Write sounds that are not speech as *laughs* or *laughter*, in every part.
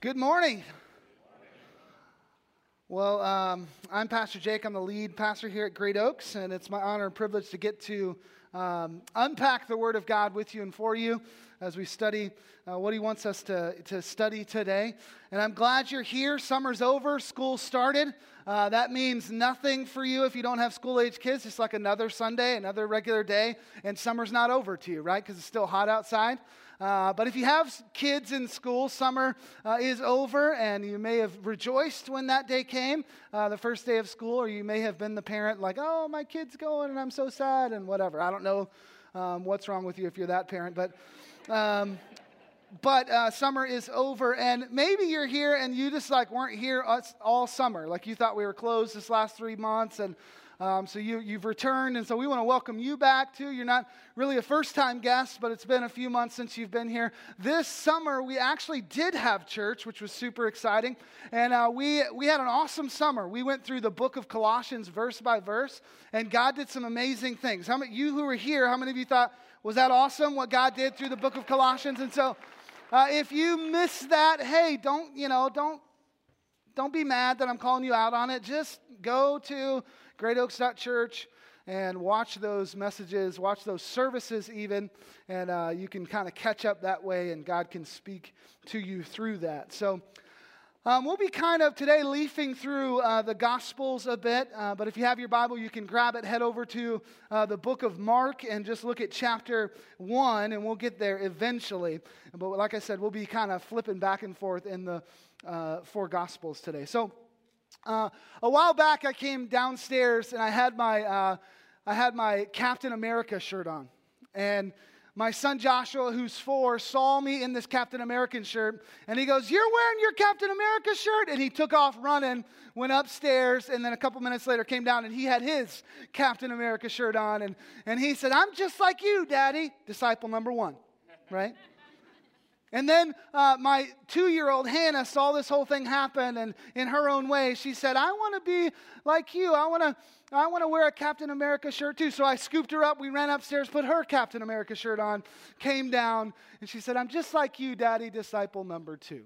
Good morning. Well, um, I'm Pastor Jake. I'm the lead pastor here at Great Oaks, and it's my honor and privilege to get to um, unpack the Word of God with you and for you as we study uh, what He wants us to, to study today. And I'm glad you're here. Summer's over, school started. Uh, that means nothing for you if you don't have school age kids. It's like another Sunday, another regular day, and summer's not over to you, right? Because it's still hot outside. Uh, but if you have kids in school, summer uh, is over, and you may have rejoiced when that day came, uh, the first day of school, or you may have been the parent like, oh, my kid's going, and I'm so sad, and whatever. I don't know um, what's wrong with you if you're that parent, but. Um, but uh, summer is over, and maybe you're here and you just like weren't here all summer. Like you thought we were closed this last three months, and um, so you, you've returned, and so we want to welcome you back too. You're not really a first time guest, but it's been a few months since you've been here. This summer, we actually did have church, which was super exciting. And uh, we, we had an awesome summer. We went through the book of Colossians verse by verse, and God did some amazing things. How many, you who were here, how many of you thought, was that awesome what God did through the book of Colossians? And so, uh, if you missed that, hey, don't, you know, don't, don't be mad that I'm calling you out on it. Just go to greatoaks.church and watch those messages, watch those services even, and uh, you can kind of catch up that way, and God can speak to you through that. So, um, we'll be kind of today leafing through uh, the Gospels a bit, uh, but if you have your Bible, you can grab it, head over to uh, the book of Mark, and just look at chapter 1, and we'll get there eventually. But like I said, we'll be kind of flipping back and forth in the uh, four Gospels today. So, uh, a while back, I came downstairs and I had my, uh, I had my Captain America shirt on. And my son Joshua, who's four, saw me in this Captain American shirt, and he goes, You're wearing your Captain America shirt? And he took off running, went upstairs, and then a couple minutes later came down and he had his Captain America shirt on. And, and he said, I'm just like you, Daddy. Disciple number one, right? *laughs* And then uh, my two year old Hannah saw this whole thing happen, and in her own way, she said, I want to be like you. I want to. I want to wear a Captain America shirt too. So I scooped her up. We ran upstairs, put her Captain America shirt on, came down, and she said, I'm just like you, Daddy, disciple number two.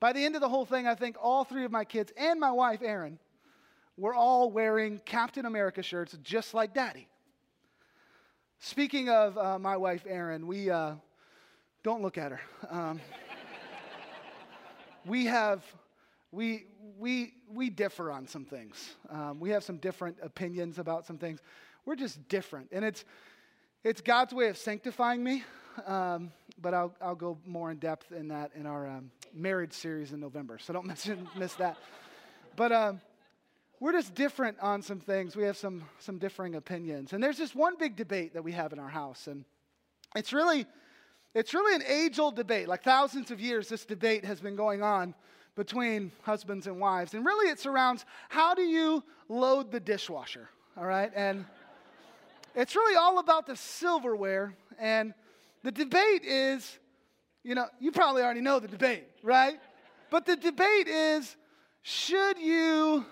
By the end of the whole thing, I think all three of my kids and my wife, Erin, were all wearing Captain America shirts just like Daddy. Speaking of uh, my wife, Erin, we. Uh, don't look at her. Um, we have, we, we, we differ on some things. Um, we have some different opinions about some things. We're just different. And it's, it's God's way of sanctifying me. Um, but I'll, I'll go more in depth in that in our um, marriage series in November. So don't *laughs* miss, miss that. But um, we're just different on some things. We have some, some differing opinions. And there's just one big debate that we have in our house. And it's really it's really an age old debate. Like thousands of years, this debate has been going on between husbands and wives. And really, it surrounds how do you load the dishwasher, all right? And it's really all about the silverware. And the debate is, you know, you probably already know the debate, right? But the debate is should you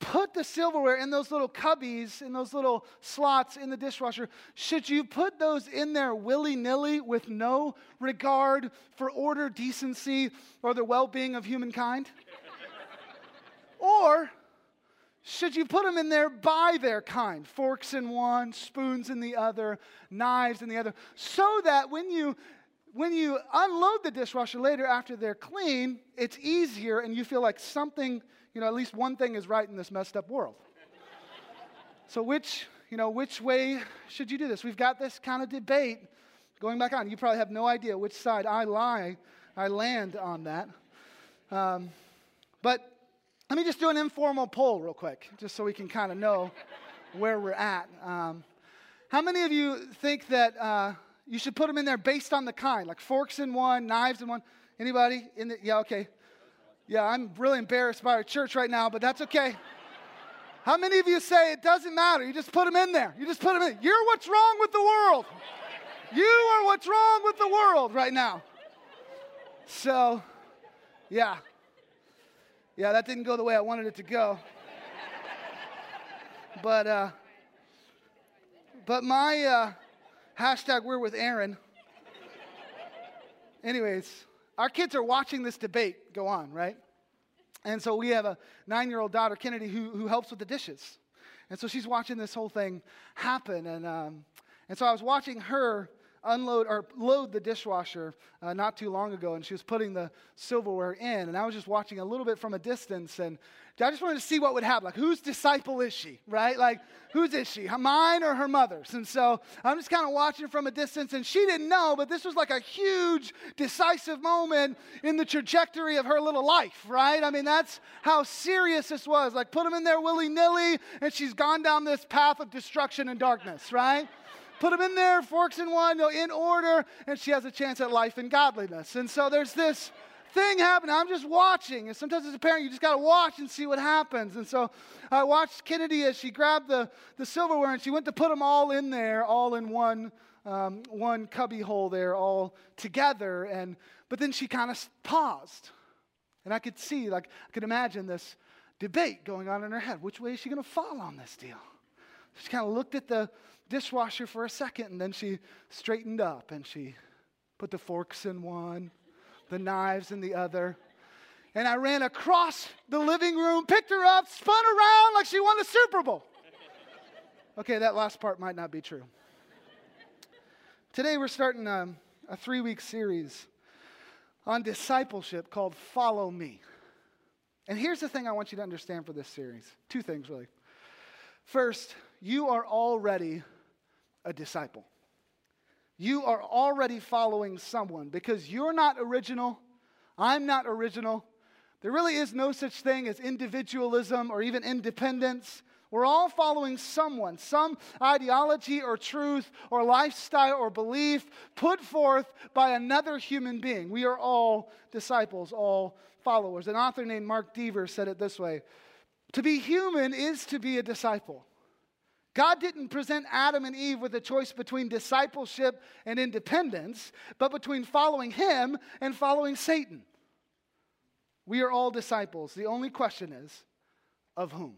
put the silverware in those little cubbies, in those little slots in the dishwasher, should you put those in there willy nilly with no regard for order, decency, or the well being of humankind? or should you put them in there by their kind? Forks in one, spoons in the other, knives in the other, so that when you when you unload the dishwasher later after they're clean, it's easier and you feel like something you know, at least one thing is right in this messed up world. so, which, you know, which way should you do this? We've got this kind of debate going back on. You probably have no idea which side I lie, I land on that. Um, but let me just do an informal poll real quick, just so we can kind of know where we're at. Um, how many of you think that uh, you should put them in there based on the kind, like forks in one, knives in one? Anybody? In the, yeah, okay. Yeah, I'm really embarrassed by our church right now, but that's okay. How many of you say it doesn't matter? You just put them in there. You just put them in. You're what's wrong with the world. You are what's wrong with the world right now. So, yeah. Yeah, that didn't go the way I wanted it to go. But, uh, but my uh, hashtag we're with Erin. Anyways, our kids are watching this debate go on, right? And so we have a nine year old daughter, Kennedy, who, who helps with the dishes. And so she's watching this whole thing happen. And, um, and so I was watching her unload or load the dishwasher uh, not too long ago, and she was putting the silverware in. And I was just watching a little bit from a distance, and I just wanted to see what would happen. Like, whose disciple is she, right? Like, whose is she, mine or her mother's? And so I'm just kind of watching from a distance, and she didn't know, but this was like a huge, decisive moment in the trajectory of her little life, right? I mean, that's how serious this was. Like, put them in there willy nilly, and she's gone down this path of destruction and darkness, right? Put them in there, forks in one, know, in order, and she has a chance at life and godliness. And so there's this thing happening. I'm just watching. And sometimes as a parent, you just got to watch and see what happens. And so I watched Kennedy as she grabbed the, the silverware and she went to put them all in there, all in one, um, one cubby hole there, all together. And, but then she kind of paused. And I could see, like, I could imagine this debate going on in her head. Which way is she going to fall on this deal? She kind of looked at the, dishwasher for a second, and then she straightened up and she put the forks in one, the knives in the other. And I ran across the living room, picked her up, spun around like she won the Super Bowl. Okay, that last part might not be true. Today we're starting a, um, a three week series on discipleship called Follow Me. And here's the thing I want you to understand for this series two things, really. First, you are already a disciple. You are already following someone because you're not original. I'm not original. There really is no such thing as individualism or even independence. We're all following someone, some ideology or truth or lifestyle or belief put forth by another human being. We are all disciples, all followers. An author named Mark Dever said it this way To be human is to be a disciple. God didn't present Adam and Eve with a choice between discipleship and independence, but between following Him and following Satan. We are all disciples. The only question is of whom?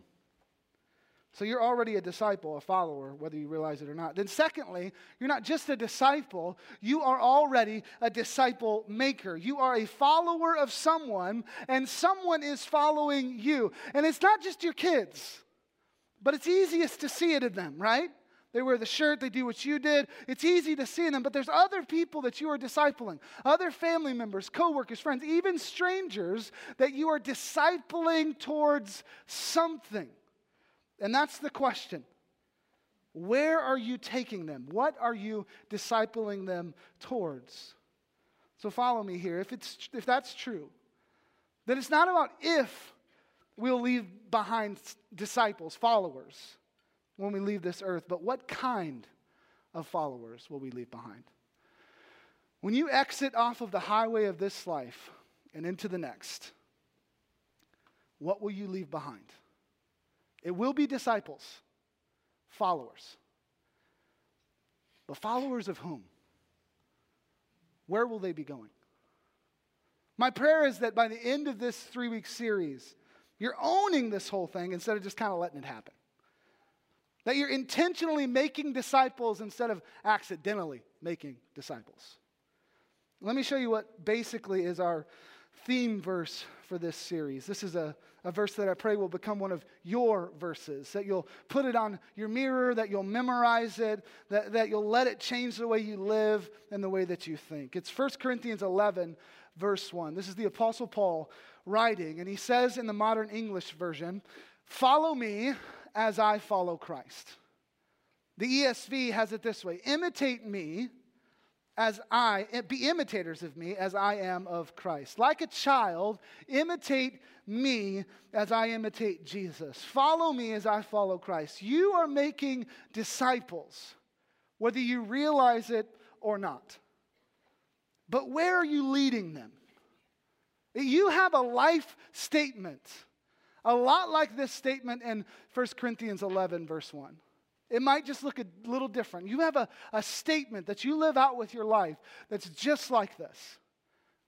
So you're already a disciple, a follower, whether you realize it or not. Then, secondly, you're not just a disciple, you are already a disciple maker. You are a follower of someone, and someone is following you. And it's not just your kids. But it's easiest to see it in them, right? They wear the shirt, they do what you did. It's easy to see in them, but there's other people that you are discipling, other family members, coworkers, friends, even strangers that you are discipling towards something. And that's the question. Where are you taking them? What are you discipling them towards? So follow me here. If, it's, if that's true, then it's not about if we'll leave behind disciples, followers, when we leave this earth, but what kind of followers will we leave behind? When you exit off of the highway of this life and into the next, what will you leave behind? It will be disciples, followers. But followers of whom? Where will they be going? My prayer is that by the end of this three week series, you're owning this whole thing instead of just kind of letting it happen. That you're intentionally making disciples instead of accidentally making disciples. Let me show you what basically is our theme verse for this series. This is a, a verse that I pray will become one of your verses, that you'll put it on your mirror, that you'll memorize it, that, that you'll let it change the way you live and the way that you think. It's 1 Corinthians 11, verse 1. This is the Apostle Paul writing, and he says in the modern English version, Follow me as I follow Christ. The ESV has it this way Imitate me as I, be imitators of me as I am of Christ. Like a child, imitate me as I imitate Jesus. Follow me as I follow Christ. You are making disciples, whether you realize it or not. But where are you leading them? You have a life statement, a lot like this statement in 1 Corinthians 11, verse 1. It might just look a little different. You have a, a statement that you live out with your life that's just like this.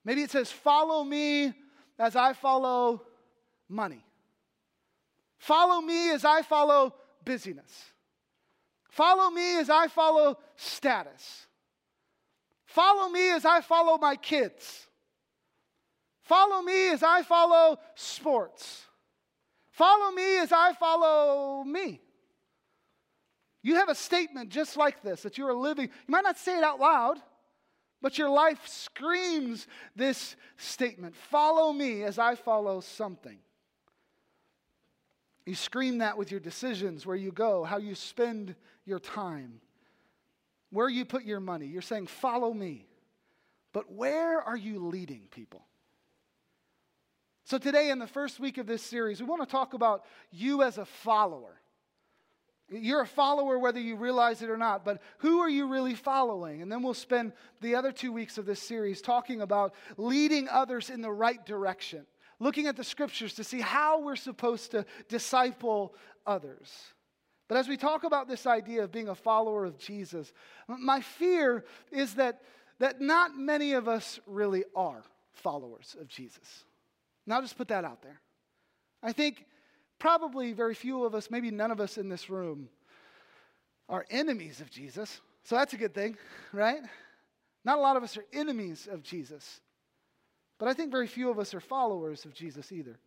Maybe it says, Follow me as I follow money. Follow me as I follow busyness. Follow me as I follow status. Follow me as I follow my kids. Follow me as I follow sports. Follow me as I follow me. You have a statement just like this that you are living. You might not say it out loud, but your life screams this statement Follow me as I follow something. You scream that with your decisions, where you go, how you spend your time, where you put your money. You're saying, Follow me. But where are you leading people? So, today, in the first week of this series, we want to talk about you as a follower. You're a follower whether you realize it or not, but who are you really following? And then we'll spend the other two weeks of this series talking about leading others in the right direction, looking at the scriptures to see how we're supposed to disciple others. But as we talk about this idea of being a follower of Jesus, my fear is that, that not many of us really are followers of Jesus. And I'll just put that out there. I think probably very few of us, maybe none of us in this room, are enemies of Jesus. So that's a good thing, right? Not a lot of us are enemies of Jesus. But I think very few of us are followers of Jesus either.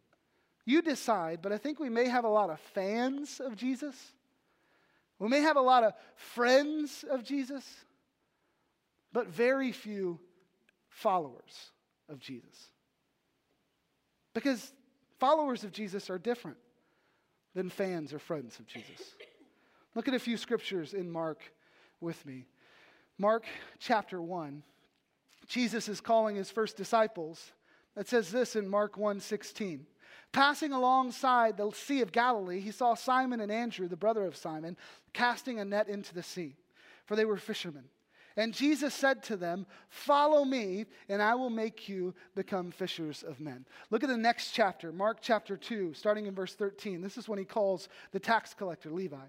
You decide, but I think we may have a lot of fans of Jesus. We may have a lot of friends of Jesus, but very few followers of Jesus. Because followers of Jesus are different than fans or friends of Jesus. Look at a few scriptures in Mark with me. Mark chapter 1. Jesus is calling his first disciples. It says this in Mark 1:16. Passing alongside the Sea of Galilee, he saw Simon and Andrew, the brother of Simon, casting a net into the sea, for they were fishermen. And Jesus said to them, Follow me, and I will make you become fishers of men. Look at the next chapter, Mark chapter 2, starting in verse 13. This is when he calls the tax collector Levi.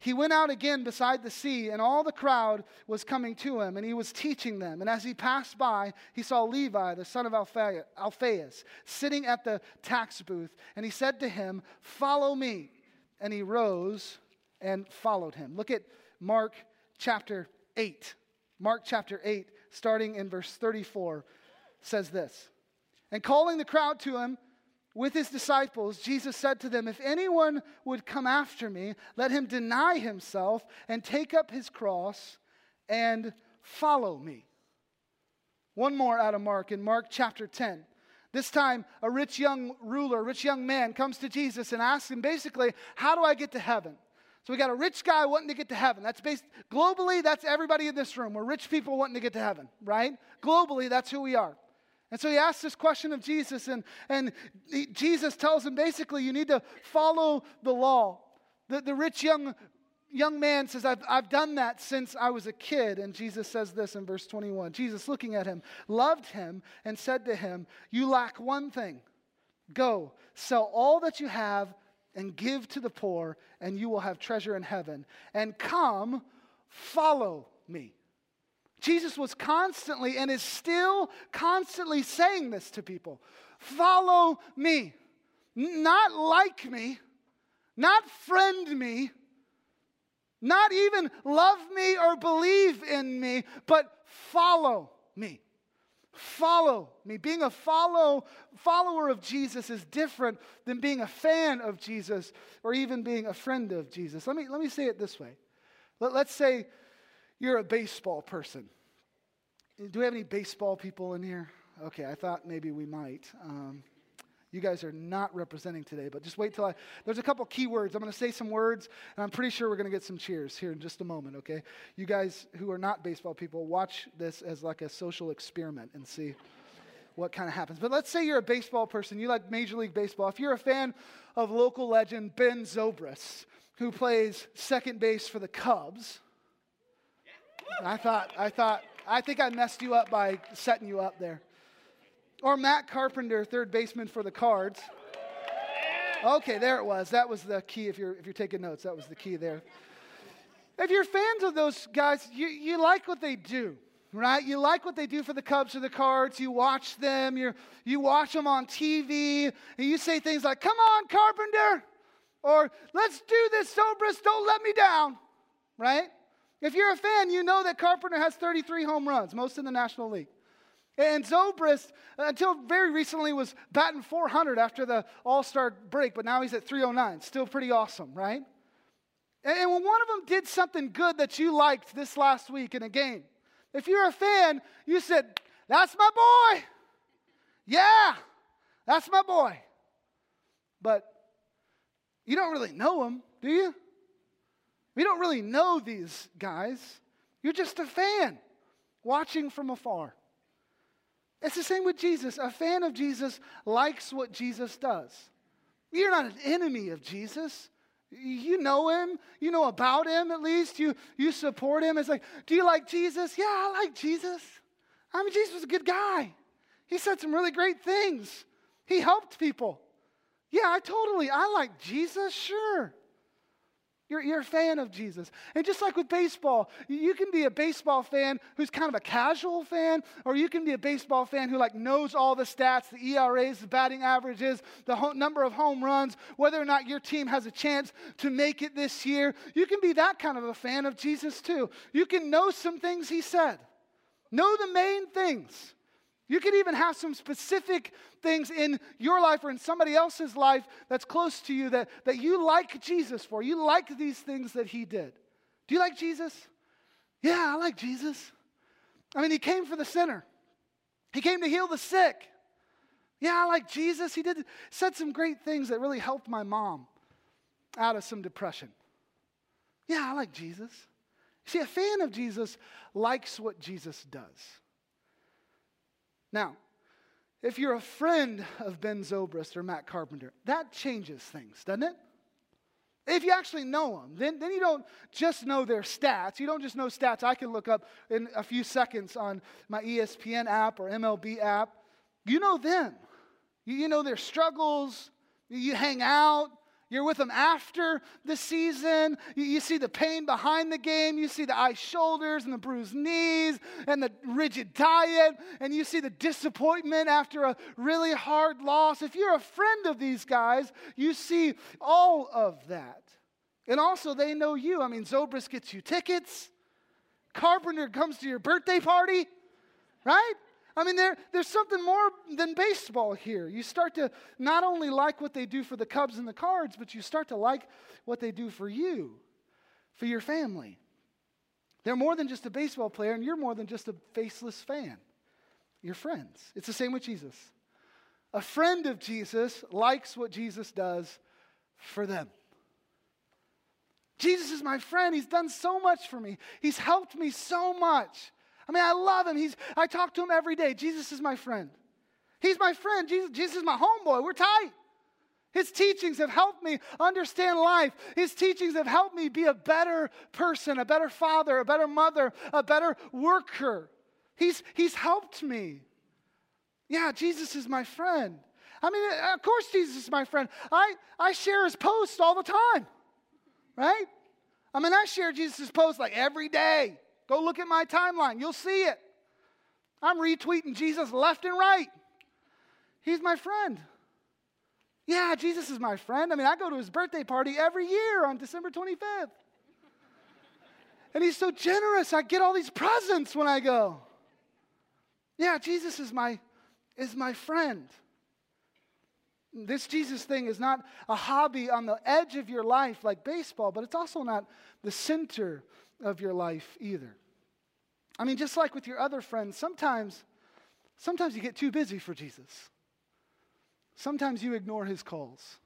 He went out again beside the sea, and all the crowd was coming to him, and he was teaching them. And as he passed by, he saw Levi, the son of Alphaeus, sitting at the tax booth, and he said to him, Follow me. And he rose and followed him. Look at Mark chapter 8. Mark chapter 8, starting in verse 34, says this And calling the crowd to him with his disciples, Jesus said to them, If anyone would come after me, let him deny himself and take up his cross and follow me. One more out of Mark in Mark chapter 10. This time, a rich young ruler, rich young man comes to Jesus and asks him basically, How do I get to heaven? So we got a rich guy wanting to get to heaven. That's based globally, that's everybody in this room. We're rich people wanting to get to heaven, right? Globally, that's who we are. And so he asks this question of Jesus, and, and he, Jesus tells him basically, you need to follow the law. The, the rich young, young man says, I've, I've done that since I was a kid. And Jesus says this in verse 21 Jesus, looking at him, loved him and said to him, You lack one thing. Go, sell all that you have and give to the poor, and you will have treasure in heaven. And come, follow me. Jesus was constantly and is still constantly saying this to people follow me. Not like me, not friend me, not even love me or believe in me, but follow me. Follow me. Being a follow, follower of Jesus is different than being a fan of Jesus or even being a friend of Jesus. Let me, let me say it this way. Let, let's say you're a baseball person. Do we have any baseball people in here? Okay, I thought maybe we might. Um, you guys are not representing today, but just wait till I. There's a couple keywords. I'm going to say some words, and I'm pretty sure we're going to get some cheers here in just a moment, okay? You guys who are not baseball people, watch this as like a social experiment and see what kind of happens. But let's say you're a baseball person, you like Major League Baseball. If you're a fan of local legend Ben Zobrist, who plays second base for the Cubs, I thought, I thought, I think I messed you up by setting you up there. Or Matt Carpenter, third baseman for the Cards. Okay, there it was. That was the key if you're, if you're taking notes. That was the key there. If you're fans of those guys, you, you like what they do, right? You like what they do for the Cubs or the Cards. You watch them. you you watch them on TV. And you say things like, come on, Carpenter. Or let's do this, Zobrist. Don't let me down, right? If you're a fan, you know that Carpenter has 33 home runs, most in the National League. And Zobrist, until very recently, was batting 400 after the All Star break, but now he's at 309. Still pretty awesome, right? And when one of them did something good that you liked this last week in a game, if you're a fan, you said, That's my boy. Yeah, that's my boy. But you don't really know him, do you? We don't really know these guys. You're just a fan watching from afar. It's the same with Jesus. A fan of Jesus likes what Jesus does. You're not an enemy of Jesus. You know him. You know about him at least. You, you support him. It's like, do you like Jesus? Yeah, I like Jesus. I mean, Jesus was a good guy. He said some really great things. He helped people. Yeah, I totally, I like Jesus, sure. You're, you're a fan of Jesus. And just like with baseball, you can be a baseball fan who's kind of a casual fan, or you can be a baseball fan who like knows all the stats, the ERAs, the batting averages, the ho- number of home runs, whether or not your team has a chance to make it this year. You can be that kind of a fan of Jesus too. You can know some things he said. Know the main things. You could even have some specific things in your life or in somebody else's life that's close to you that, that you like Jesus for. You like these things that he did. Do you like Jesus? Yeah, I like Jesus. I mean, he came for the sinner, he came to heal the sick. Yeah, I like Jesus. He did said some great things that really helped my mom out of some depression. Yeah, I like Jesus. See, a fan of Jesus likes what Jesus does. Now, if you're a friend of Ben Zobrist or Matt Carpenter, that changes things, doesn't it? If you actually know them, then, then you don't just know their stats. You don't just know stats I can look up in a few seconds on my ESPN app or MLB app. You know them. You, you know their struggles. You hang out. You're with them after the season. You, you, see the pain behind the game. You see the ice shoulders and the bruised knees and the rigid diet. And you see the disappointment after a really hard loss. If you're a friend of these guys, you see all of that. And also, they know you. I mean, Zobrist gets you tickets, Carpenter comes to your birthday party, right? I mean, there, there's something more than baseball here. You start to not only like what they do for the Cubs and the Cards, but you start to like what they do for you, for your family. They're more than just a baseball player, and you're more than just a faceless fan. You're friends. It's the same with Jesus. A friend of Jesus likes what Jesus does for them. Jesus is my friend. He's done so much for me. He's helped me so much. I mean, I love him. He's, I talk to him every day. Jesus is my friend. He's my friend. Jesus, Jesus is my homeboy. We're tight. His teachings have helped me understand life. His teachings have helped me be a better person, a better father, a better mother, a better worker. He's, he's helped me. Yeah, Jesus is my friend. I mean, of course, Jesus is my friend. I, I share his posts all the time, right? I mean, I share Jesus' posts like every day. Go look at my timeline. You'll see it. I'm retweeting Jesus left and right. He's my friend. Yeah, Jesus is my friend. I mean, I go to his birthday party every year on December 25th. And he's so generous. I get all these presents when I go. Yeah, Jesus is my is my friend. This Jesus thing is not a hobby on the edge of your life like baseball, but it's also not the center of your life either. I mean, just like with your other friends, sometimes, sometimes you get too busy for Jesus. Sometimes you ignore his calls.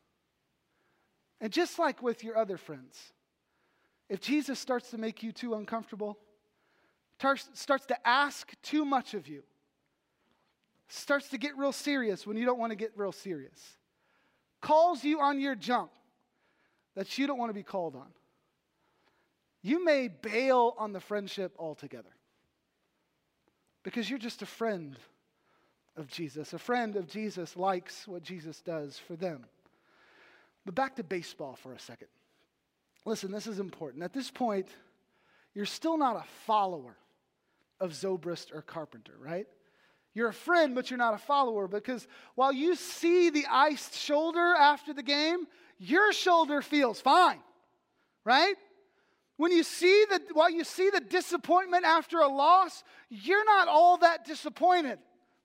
And just like with your other friends, if Jesus starts to make you too uncomfortable, starts to ask too much of you, starts to get real serious when you don't want to get real serious, calls you on your junk that you don't want to be called on, you may bail on the friendship altogether because you're just a friend of Jesus. A friend of Jesus likes what Jesus does for them. But back to baseball for a second. Listen, this is important. At this point, you're still not a follower of Zobrist or Carpenter, right? You're a friend, but you're not a follower because while you see the iced shoulder after the game, your shoulder feels fine, right? When you see the while you see the disappointment after a loss, you're not all that disappointed.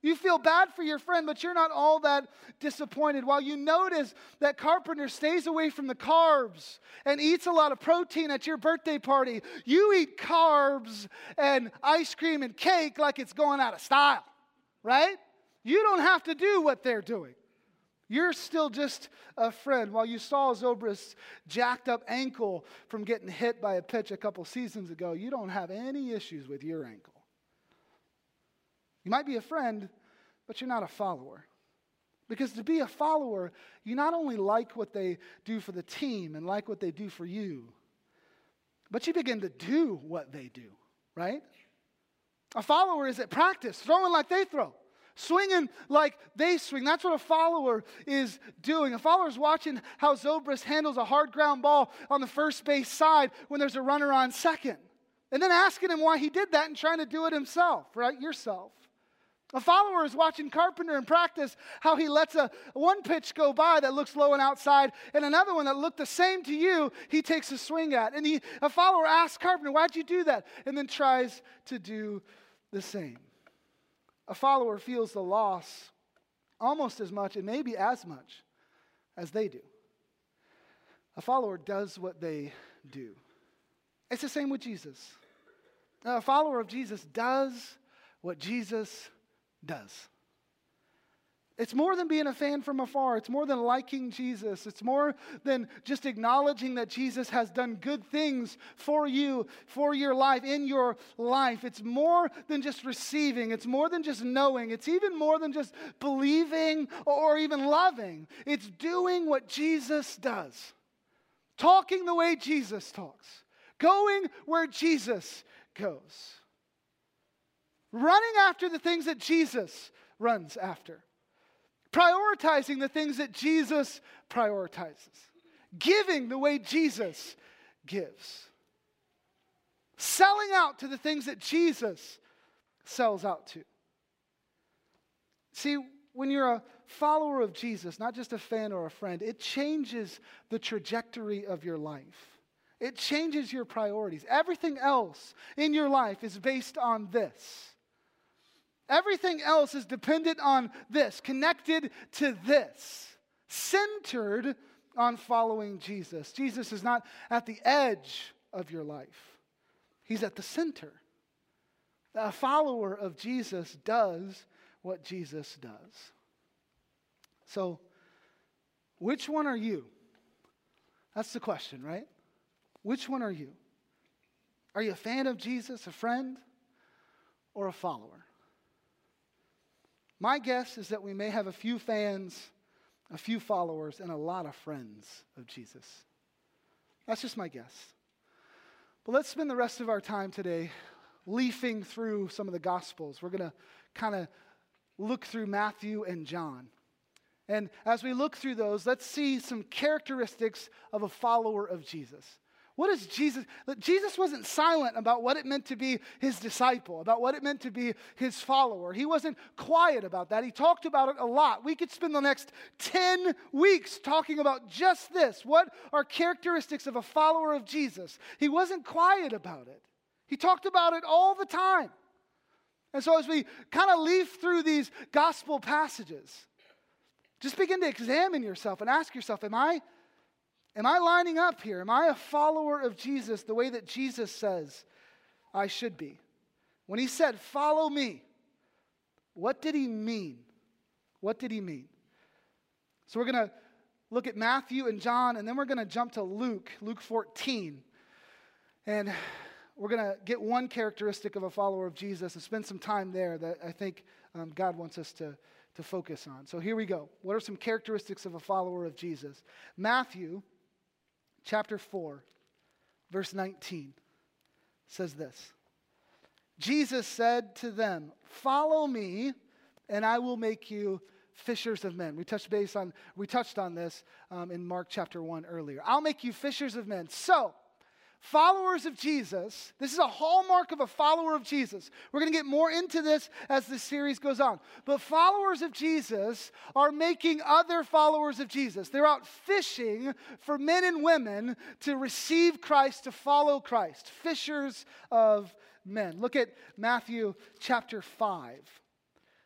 You feel bad for your friend, but you're not all that disappointed. While you notice that Carpenter stays away from the carbs and eats a lot of protein at your birthday party, you eat carbs and ice cream and cake like it's going out of style, right? You don't have to do what they're doing. You're still just a friend. While you saw Zobrist's jacked up ankle from getting hit by a pitch a couple seasons ago, you don't have any issues with your ankle. You might be a friend, but you're not a follower. Because to be a follower, you not only like what they do for the team and like what they do for you, but you begin to do what they do, right? A follower is at practice, throwing like they throw, swinging like they swing. That's what a follower is doing. A follower is watching how Zobrist handles a hard ground ball on the first base side when there's a runner on second. And then asking him why he did that and trying to do it himself, right? Yourself. A follower is watching Carpenter in practice how he lets a one pitch go by that looks low and outside, and another one that looked the same to you, he takes a swing at. And he, a follower asks Carpenter, Why'd you do that? And then tries to do the same. A follower feels the loss almost as much, and maybe as much, as they do. A follower does what they do. It's the same with Jesus. A follower of Jesus does what Jesus does. It's more than being a fan from afar. It's more than liking Jesus. It's more than just acknowledging that Jesus has done good things for you, for your life, in your life. It's more than just receiving. It's more than just knowing. It's even more than just believing or even loving. It's doing what Jesus does, talking the way Jesus talks, going where Jesus goes running after the things that Jesus runs after, prioritizing the things that Jesus prioritizes, giving the way Jesus gives, selling out to the things that Jesus sells out to. See, when you're a follower of Jesus, not just a fan or a friend, it changes the trajectory of your life. It changes your priorities. Everything else in your life is based on this. Everything else is dependent on this, connected to this, centered on following Jesus. Jesus is not at the edge of your life, He's at the center. A follower of Jesus does what Jesus does. So, which one are you? That's the question, right? Which one are you? Are you a fan of Jesus, a friend, or a follower? My guess is that we may have a few fans, a few followers, and a lot of friends of Jesus. That's just my guess. But let's spend the rest of our time today leafing through some of the Gospels. We're going to kind of look through Matthew and John. And as we look through those, let's see some characteristics of a follower of Jesus. What is Jesus? Jesus wasn't silent about what it meant to be his disciple, about what it meant to be his follower. He wasn't quiet about that. He talked about it a lot. We could spend the next 10 weeks talking about just this. What are characteristics of a follower of Jesus? He wasn't quiet about it, he talked about it all the time. And so, as we kind of leaf through these gospel passages, just begin to examine yourself and ask yourself, Am I Am I lining up here? Am I a follower of Jesus the way that Jesus says I should be? When he said, Follow me, what did he mean? What did he mean? So we're going to look at Matthew and John, and then we're going to jump to Luke, Luke 14. And we're going to get one characteristic of a follower of Jesus and spend some time there that I think um, God wants us to, to focus on. So here we go. What are some characteristics of a follower of Jesus? Matthew chapter 4, verse 19 says this Jesus said to them, Follow me, and I will make you fishers of men. We touched base on we touched on this um, in Mark chapter 1 earlier. I'll make you fishers of men. So Followers of Jesus, this is a hallmark of a follower of Jesus. We're going to get more into this as the series goes on. But followers of Jesus are making other followers of Jesus. They're out fishing for men and women to receive Christ, to follow Christ. Fishers of men. Look at Matthew chapter 5,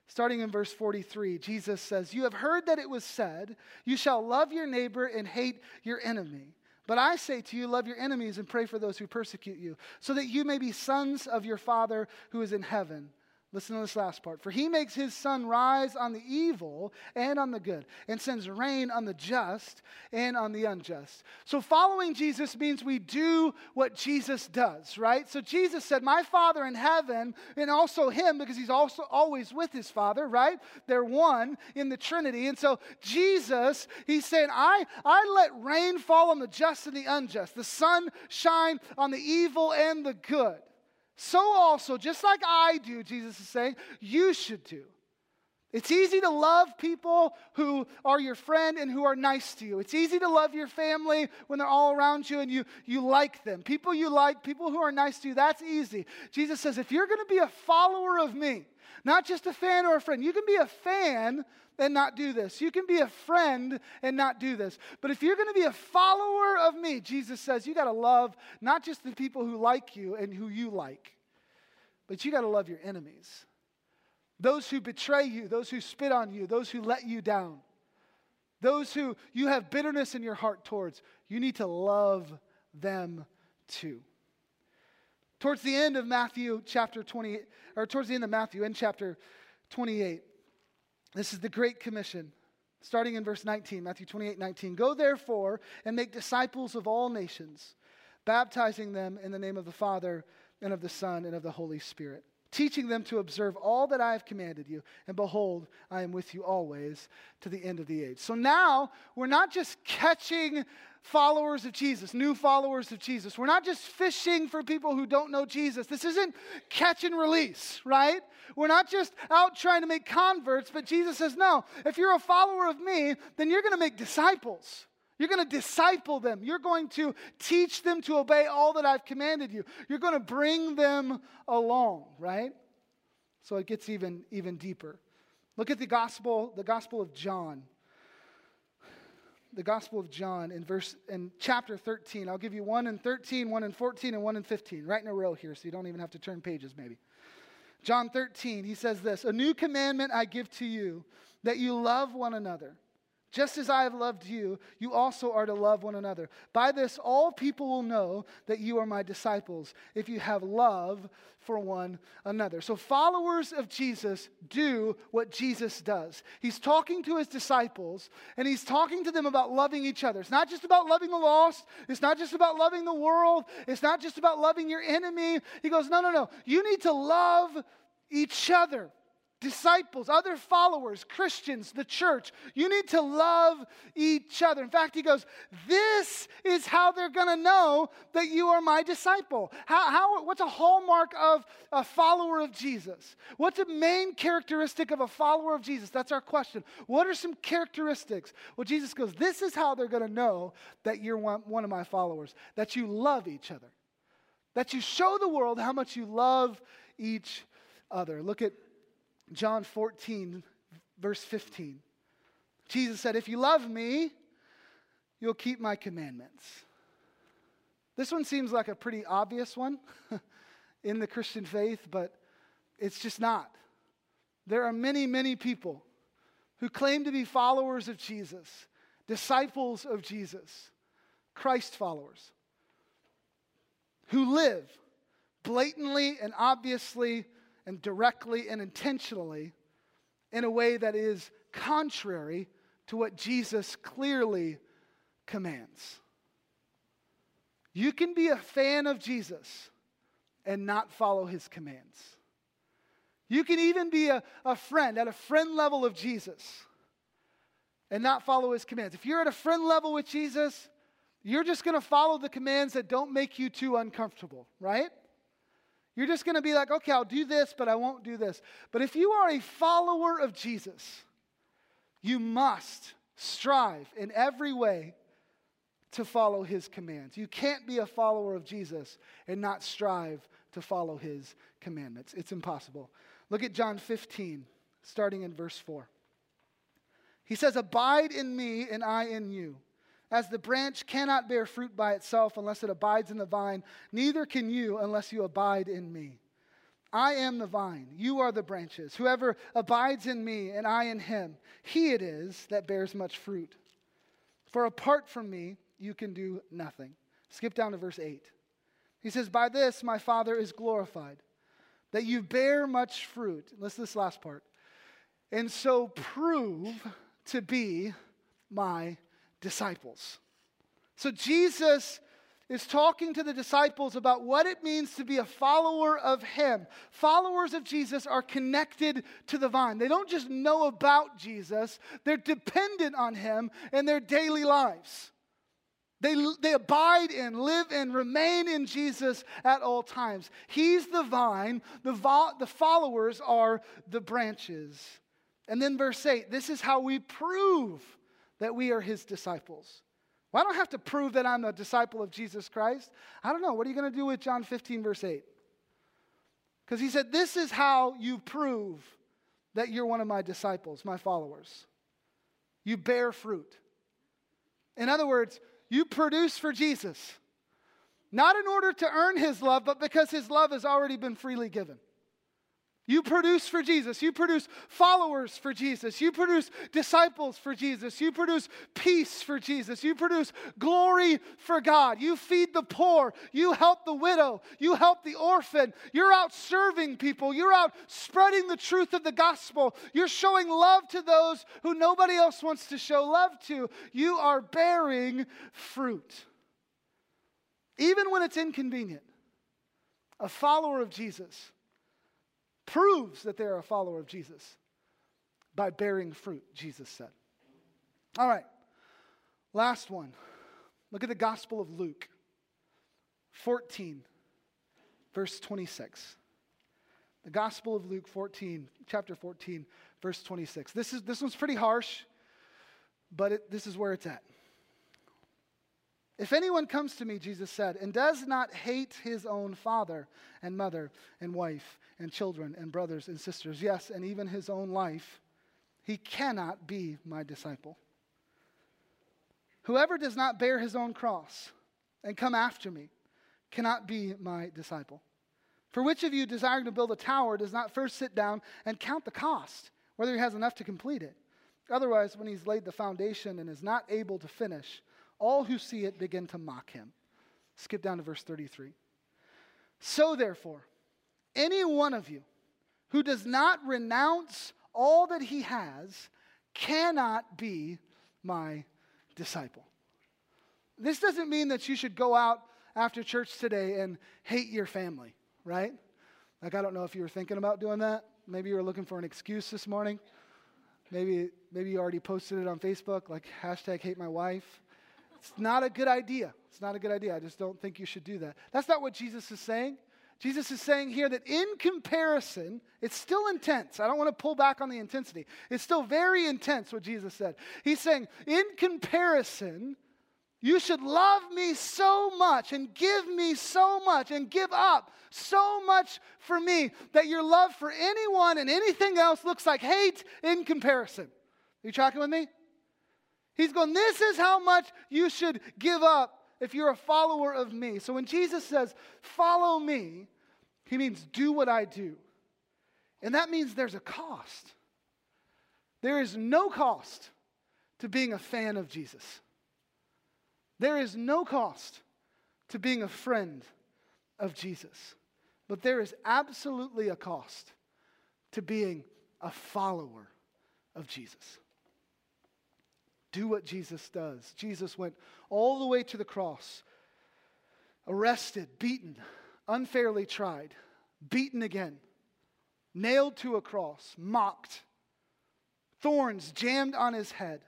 Starting in verse 43, Jesus says, You have heard that it was said, You shall love your neighbor and hate your enemy. But I say to you, love your enemies and pray for those who persecute you, so that you may be sons of your Father who is in heaven. Listen to this last part. For he makes his sun rise on the evil and on the good, and sends rain on the just and on the unjust. So following Jesus means we do what Jesus does, right? So Jesus said, My Father in heaven, and also him, because he's also always with his Father, right? They're one in the Trinity. And so Jesus, he's saying, I, I let rain fall on the just and the unjust, the sun shine on the evil and the good. So also, just like I do, Jesus is saying, you should do. It's easy to love people who are your friend and who are nice to you. It's easy to love your family when they're all around you and you, you like them. People you like, people who are nice to you, that's easy. Jesus says, if you're going to be a follower of me, not just a fan or a friend, you can be a fan and not do this. You can be a friend and not do this. But if you're going to be a follower of me, Jesus says, you got to love not just the people who like you and who you like, but you got to love your enemies. Those who betray you, those who spit on you, those who let you down, those who you have bitterness in your heart towards, you need to love them too. Towards the end of Matthew chapter 20, or towards the end of Matthew, in chapter 28, this is the Great Commission, starting in verse 19, Matthew 28 19. Go therefore and make disciples of all nations, baptizing them in the name of the Father and of the Son and of the Holy Spirit, teaching them to observe all that I have commanded you. And behold, I am with you always to the end of the age. So now we're not just catching followers of Jesus, new followers of Jesus. We're not just fishing for people who don't know Jesus. This isn't catch and release, right? We're not just out trying to make converts, but Jesus says, no, if you're a follower of me, then you're going to make disciples. You're going to disciple them. You're going to teach them to obey all that I've commanded you. You're going to bring them along, right? So it gets even, even deeper. Look at the gospel, the gospel of John the Gospel of John in verse in chapter 13. I'll give you one in 13, one in 14, and one in 15, right in a row here, so you don't even have to turn pages maybe. John 13, he says this A new commandment I give to you, that you love one another. Just as I have loved you, you also are to love one another. By this, all people will know that you are my disciples if you have love for one another. So, followers of Jesus do what Jesus does. He's talking to his disciples and he's talking to them about loving each other. It's not just about loving the lost, it's not just about loving the world, it's not just about loving your enemy. He goes, No, no, no. You need to love each other disciples, other followers, Christians, the church. You need to love each other. In fact, he goes, This is how they're going to know that you are my disciple. How, how, what's a hallmark of a follower of Jesus? What's a main characteristic of a follower of Jesus? That's our question. What are some characteristics? Well, Jesus goes, This is how they're going to know that you're one, one of my followers, that you love each other, that you show the world how much you love each other. Look at John 14, verse 15. Jesus said, If you love me, you'll keep my commandments. This one seems like a pretty obvious one *laughs* in the Christian faith, but it's just not. There are many, many people who claim to be followers of Jesus, disciples of Jesus, Christ followers, who live blatantly and obviously and directly and intentionally in a way that is contrary to what Jesus clearly commands. You can be a fan of Jesus and not follow his commands. You can even be a, a friend at a friend level of Jesus and not follow his commands. If you're at a friend level with Jesus, you're just going to follow the commands that don't make you too uncomfortable, right? You're just going to be like, okay, I'll do this, but I won't do this. But if you are a follower of Jesus, you must strive in every way to follow his commands. You can't be a follower of Jesus and not strive to follow his commandments. It's impossible. Look at John 15, starting in verse 4. He says, Abide in me and I in you. As the branch cannot bear fruit by itself unless it abides in the vine, neither can you unless you abide in me. I am the vine, you are the branches. Whoever abides in me and I in him, he it is that bears much fruit. For apart from me, you can do nothing. Skip down to verse 8. He says, By this my Father is glorified, that you bear much fruit. Listen to this last part. And so prove to be my disciples. So Jesus is talking to the disciples about what it means to be a follower of Him. Followers of Jesus are connected to the vine. They don't just know about Jesus, they're dependent on Him in their daily lives. They, they abide in, live in, remain in Jesus at all times. He's the vine, the, vo- the followers are the branches. And then verse 8 this is how we prove that we are His disciples. Well, I don't have to prove that I'm a disciple of Jesus Christ. I don't know. What are you going to do with John 15, verse 8? Because he said, This is how you prove that you're one of my disciples, my followers. You bear fruit. In other words, you produce for Jesus, not in order to earn his love, but because his love has already been freely given. You produce for Jesus. You produce followers for Jesus. You produce disciples for Jesus. You produce peace for Jesus. You produce glory for God. You feed the poor. You help the widow. You help the orphan. You're out serving people. You're out spreading the truth of the gospel. You're showing love to those who nobody else wants to show love to. You are bearing fruit. Even when it's inconvenient, a follower of Jesus proves that they're a follower of Jesus by bearing fruit, Jesus said. All right, last one. Look at the Gospel of Luke 14, verse 26. The Gospel of Luke 14, chapter 14, verse 26. This, is, this one's pretty harsh, but it, this is where it's at. If anyone comes to me, Jesus said, and does not hate his own father and mother and wife and children and brothers and sisters, yes, and even his own life, he cannot be my disciple. Whoever does not bear his own cross and come after me cannot be my disciple. For which of you desiring to build a tower does not first sit down and count the cost, whether he has enough to complete it? Otherwise, when he's laid the foundation and is not able to finish, all who see it begin to mock him. Skip down to verse 33. So, therefore, any one of you who does not renounce all that he has cannot be my disciple. This doesn't mean that you should go out after church today and hate your family, right? Like, I don't know if you were thinking about doing that. Maybe you were looking for an excuse this morning. Maybe, maybe you already posted it on Facebook, like hashtag hate my wife. It's not a good idea. It's not a good idea. I just don't think you should do that. That's not what Jesus is saying. Jesus is saying here that in comparison, it's still intense. I don't want to pull back on the intensity. It's still very intense what Jesus said. He's saying, in comparison, you should love me so much and give me so much and give up so much for me that your love for anyone and anything else looks like hate in comparison. Are you tracking with me? He's going, This is how much you should give up if you're a follower of me. So when Jesus says, Follow me, he means do what I do. And that means there's a cost. There is no cost to being a fan of Jesus. There is no cost to being a friend of Jesus. But there is absolutely a cost to being a follower of Jesus do what Jesus does. Jesus went all the way to the cross, arrested, beaten, unfairly tried, beaten again, nailed to a cross, mocked, thorns jammed on his head,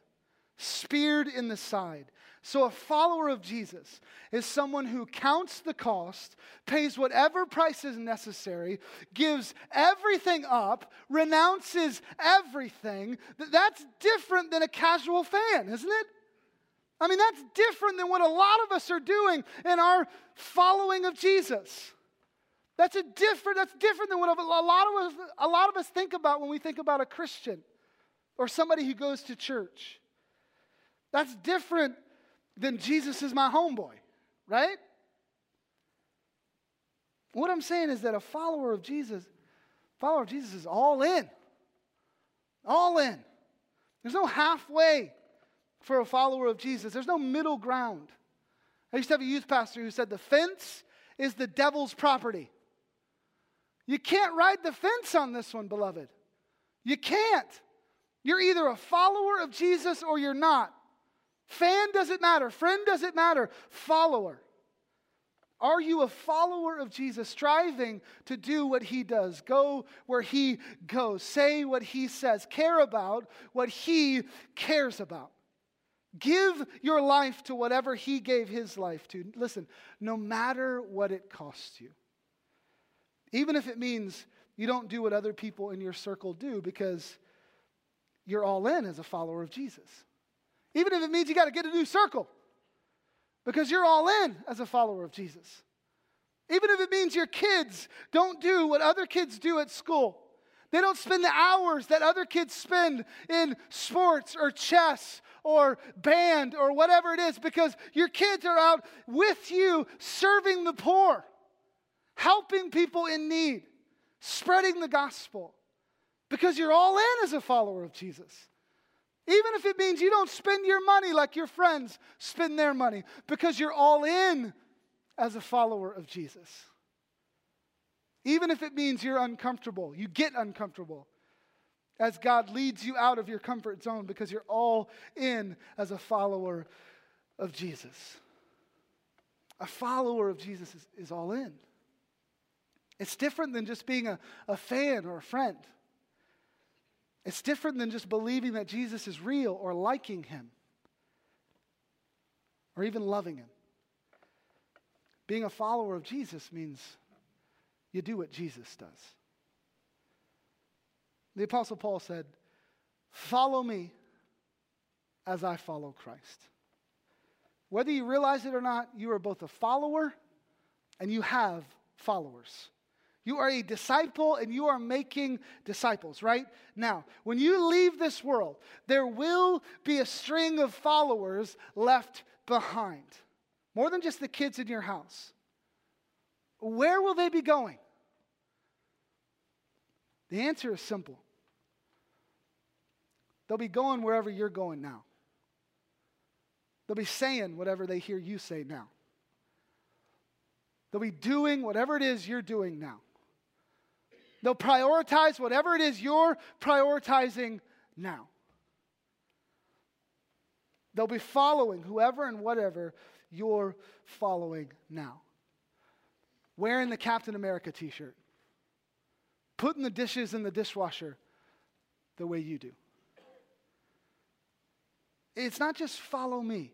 speared in the side, so, a follower of Jesus is someone who counts the cost, pays whatever price is necessary, gives everything up, renounces everything. That's different than a casual fan, isn't it? I mean, that's different than what a lot of us are doing in our following of Jesus. That's a different, that's different than what a lot of us, a lot of us think about when we think about a Christian or somebody who goes to church. That's different then Jesus is my homeboy, right? What I'm saying is that a follower of Jesus follower of Jesus is all in. All in. There's no halfway for a follower of Jesus, there's no middle ground. I used to have a youth pastor who said the fence is the devil's property. You can't ride the fence on this one, beloved. You can't. You're either a follower of Jesus or you're not. Fan doesn't matter, friend doesn't matter, follower. Are you a follower of Jesus, striving to do what he does, go where he goes, say what he says, care about what he cares about? Give your life to whatever he gave his life to. Listen, no matter what it costs you, even if it means you don't do what other people in your circle do because you're all in as a follower of Jesus. Even if it means you got to get a new circle because you're all in as a follower of Jesus. Even if it means your kids don't do what other kids do at school. They don't spend the hours that other kids spend in sports or chess or band or whatever it is because your kids are out with you serving the poor, helping people in need, spreading the gospel because you're all in as a follower of Jesus. Even if it means you don't spend your money like your friends spend their money because you're all in as a follower of Jesus. Even if it means you're uncomfortable, you get uncomfortable as God leads you out of your comfort zone because you're all in as a follower of Jesus. A follower of Jesus is, is all in. It's different than just being a, a fan or a friend. It's different than just believing that Jesus is real or liking him or even loving him. Being a follower of Jesus means you do what Jesus does. The Apostle Paul said, Follow me as I follow Christ. Whether you realize it or not, you are both a follower and you have followers. You are a disciple and you are making disciples, right? Now, when you leave this world, there will be a string of followers left behind. More than just the kids in your house. Where will they be going? The answer is simple. They'll be going wherever you're going now. They'll be saying whatever they hear you say now. They'll be doing whatever it is you're doing now. They'll prioritize whatever it is you're prioritizing now. They'll be following whoever and whatever you're following now. Wearing the Captain America t shirt, putting the dishes in the dishwasher the way you do. It's not just follow me,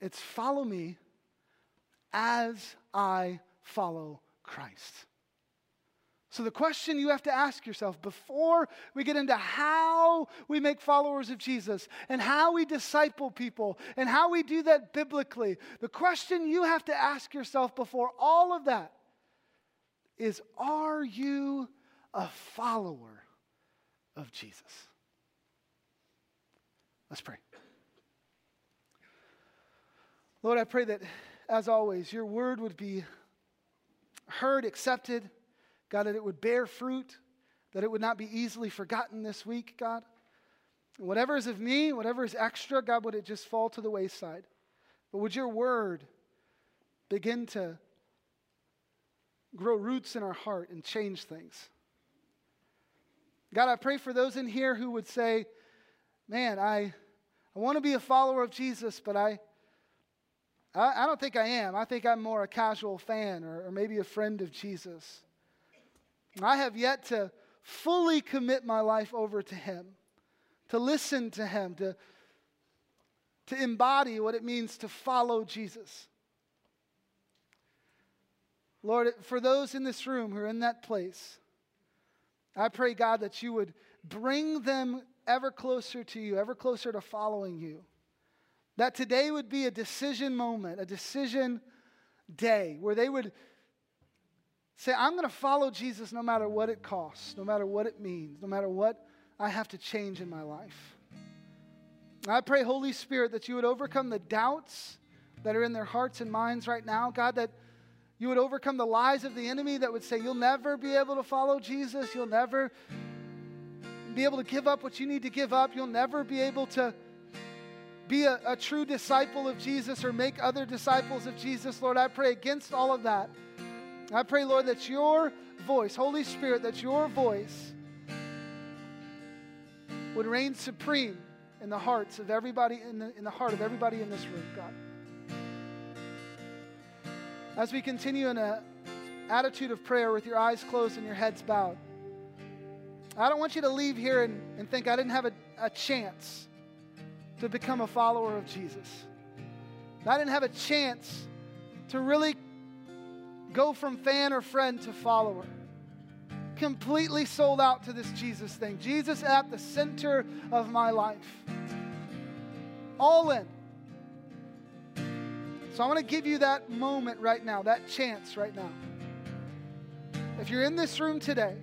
it's follow me as I follow Christ. So, the question you have to ask yourself before we get into how we make followers of Jesus and how we disciple people and how we do that biblically, the question you have to ask yourself before all of that is Are you a follower of Jesus? Let's pray. Lord, I pray that, as always, your word would be heard, accepted God, that it would bear fruit, that it would not be easily forgotten this week, God. Whatever is of me, whatever is extra, God, would it just fall to the wayside? But would your word begin to grow roots in our heart and change things? God, I pray for those in here who would say, Man, I, I want to be a follower of Jesus, but I, I, I don't think I am. I think I'm more a casual fan or, or maybe a friend of Jesus. I have yet to fully commit my life over to Him, to listen to Him, to, to embody what it means to follow Jesus. Lord, for those in this room who are in that place, I pray, God, that you would bring them ever closer to you, ever closer to following you. That today would be a decision moment, a decision day where they would Say, I'm going to follow Jesus no matter what it costs, no matter what it means, no matter what I have to change in my life. I pray, Holy Spirit, that you would overcome the doubts that are in their hearts and minds right now. God, that You would overcome the lies of the enemy that would say, You'll never be able to follow Jesus. You'll never be able to give up what you need to give up. You'll never be able to be a, a, true disciple of Jesus or make other disciples of Jesus. Lord, I pray against all of that. I pray, Lord, that your voice, Holy Spirit, that your voice would reign supreme in the hearts of everybody, in the, in the heart of everybody in this room, God. As we continue in an attitude of prayer with your eyes closed and your heads bowed, I don't want you to leave here and, and think I didn't have a, a chance to become a follower of Jesus. I didn't have a chance to really go from fan or friend to follower. Completely sold out to this Jesus thing. Jesus at the center of my life. All in. So I want to give you that moment right now, that chance right now. If you're in this room today,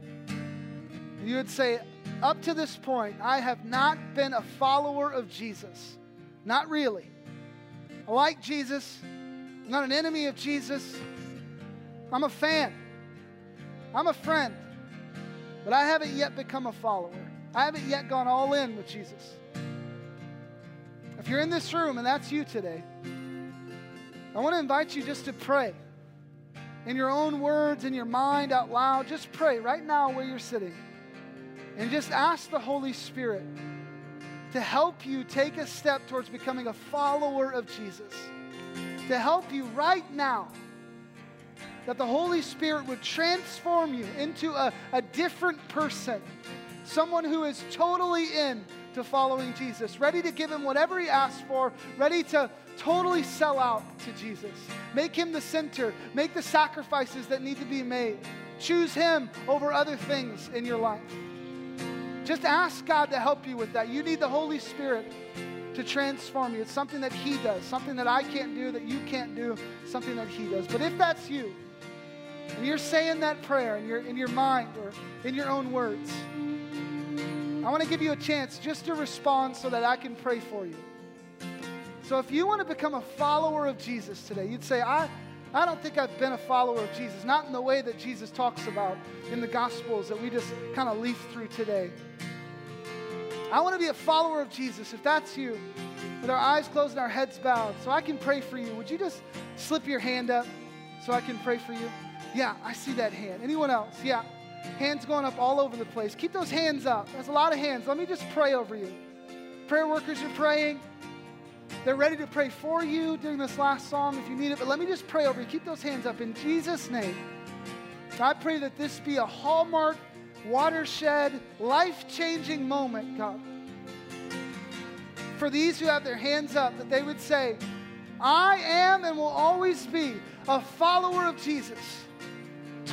you would say, up to this point, I have not been a follower of Jesus. Not really. I like Jesus. I'm not an enemy of Jesus. I'm a fan. I'm a friend. But I haven't yet become a follower. I haven't yet gone all in with Jesus. If you're in this room and that's you today, I want to invite you just to pray. In your own words, in your mind, out loud, just pray right now where you're sitting. And just ask the Holy Spirit to help you take a step towards becoming a follower of Jesus. To help you right now, that the Holy Spirit would transform you into a, a different person, someone who is totally in to following Jesus, ready to give him whatever he asks for, ready to totally sell out to Jesus. Make him the center, make the sacrifices that need to be made. Choose him over other things in your life. Just ask God to help you with that. You need the Holy Spirit to transform you. It's something that He does, something that I can't do, that you can't do, something that He does. But if that's you, and you're saying that prayer in your, in your mind or in your own words, I want to give you a chance just to respond so that I can pray for you. So if you want to become a follower of Jesus today, you'd say, I, I don't think I've been a follower of Jesus, not in the way that Jesus talks about in the Gospels that we just kind of leaf through today. I want to be a follower of Jesus. If that's you, with our eyes closed and our heads bowed, so I can pray for you, would you just slip your hand up so I can pray for you? Yeah, I see that hand. Anyone else? Yeah. Hands going up all over the place. Keep those hands up. There's a lot of hands. Let me just pray over you. Prayer workers are praying. They're ready to pray for you during this last song if you need it. But let me just pray over you. Keep those hands up in Jesus' name. I pray that this be a hallmark, watershed, life changing moment, God. For these who have their hands up, that they would say, I am and will always be a follower of Jesus,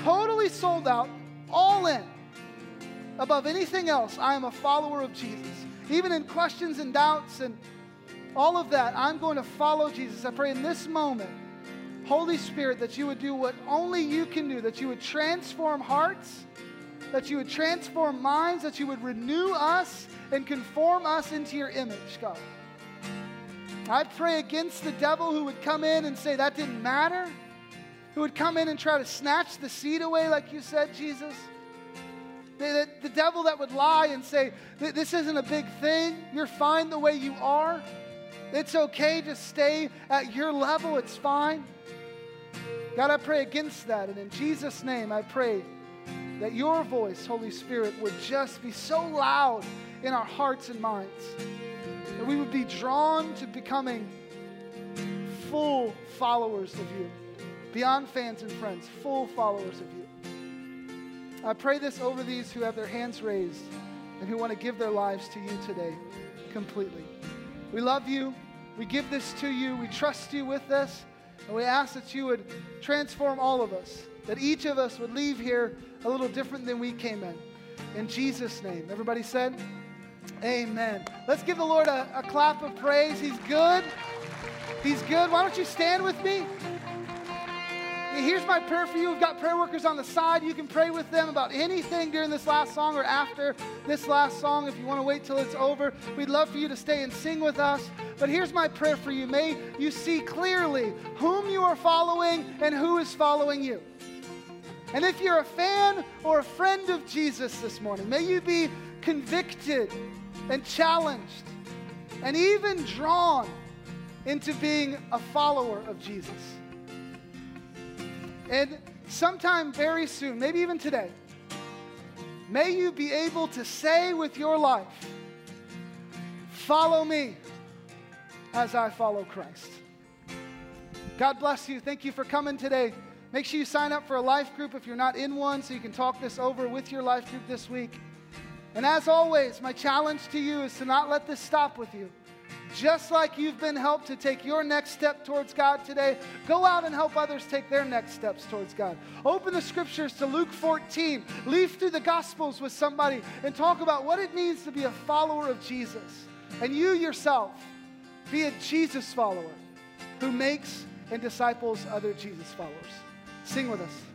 totally sold out, all in. Above anything else, I am a follower of Jesus. Even in questions and doubts and all of that, I'm going to follow Jesus. I pray in this moment, Holy Spirit, that you would do what only you can do, that you would transform hearts, that you would transform minds, that you would renew us and conform us into your image, God. I pray against the devil who would come in and say that didn't matter who would come in and try to snatch the seed away, like you said, Jesus. The, the, the devil that would lie and say, This isn't a big thing. You're fine the way you are. It's okay to stay at your level. It's fine. God, I pray against that. And in Jesus' name, I pray that your voice, Holy Spirit, would just be so loud in our hearts and minds that we would be drawn to becoming full followers of you beyond fans and friends, full followers of you. I pray this over these who have their hands raised and who want to give their lives to you today completely. We love you. We give this to you. We trust you with this. And we ask that you would transform all of us, that each of us would leave here a little different than we came in. In Jesus' name. Everybody said, Amen. Let's give the Lord a, a clap of praise. He's good. He's good. Why don't you stand with me? Here's my prayer for you. We've got prayer workers on the side. You can pray with them about anything during this last song or after this last song if you want to wait till it's over. We'd love for you to stay and sing with us. But here's my prayer for you. May you see clearly whom you are following and who is following you. And if you're a fan or a friend of Jesus this morning, may you be convicted and challenged and even drawn into being a follower of Jesus. And sometime very soon, maybe even today, may you be able to say with your life, Follow me as I follow Christ. God bless you. Thank you for coming today. Make sure you sign up for a life group if you're not in one so you can talk this over with your life group this week. And as always, my challenge to you is to not let this stop with you. Just like you've been helped to take your next step towards God today, go out and help others take their next steps towards God. Open the scriptures to Luke 14. Leaf through the Gospels with somebody and talk about what it means to be a follower of Jesus. And you yourself, be a Jesus follower who makes and disciples other Jesus followers. Sing with us.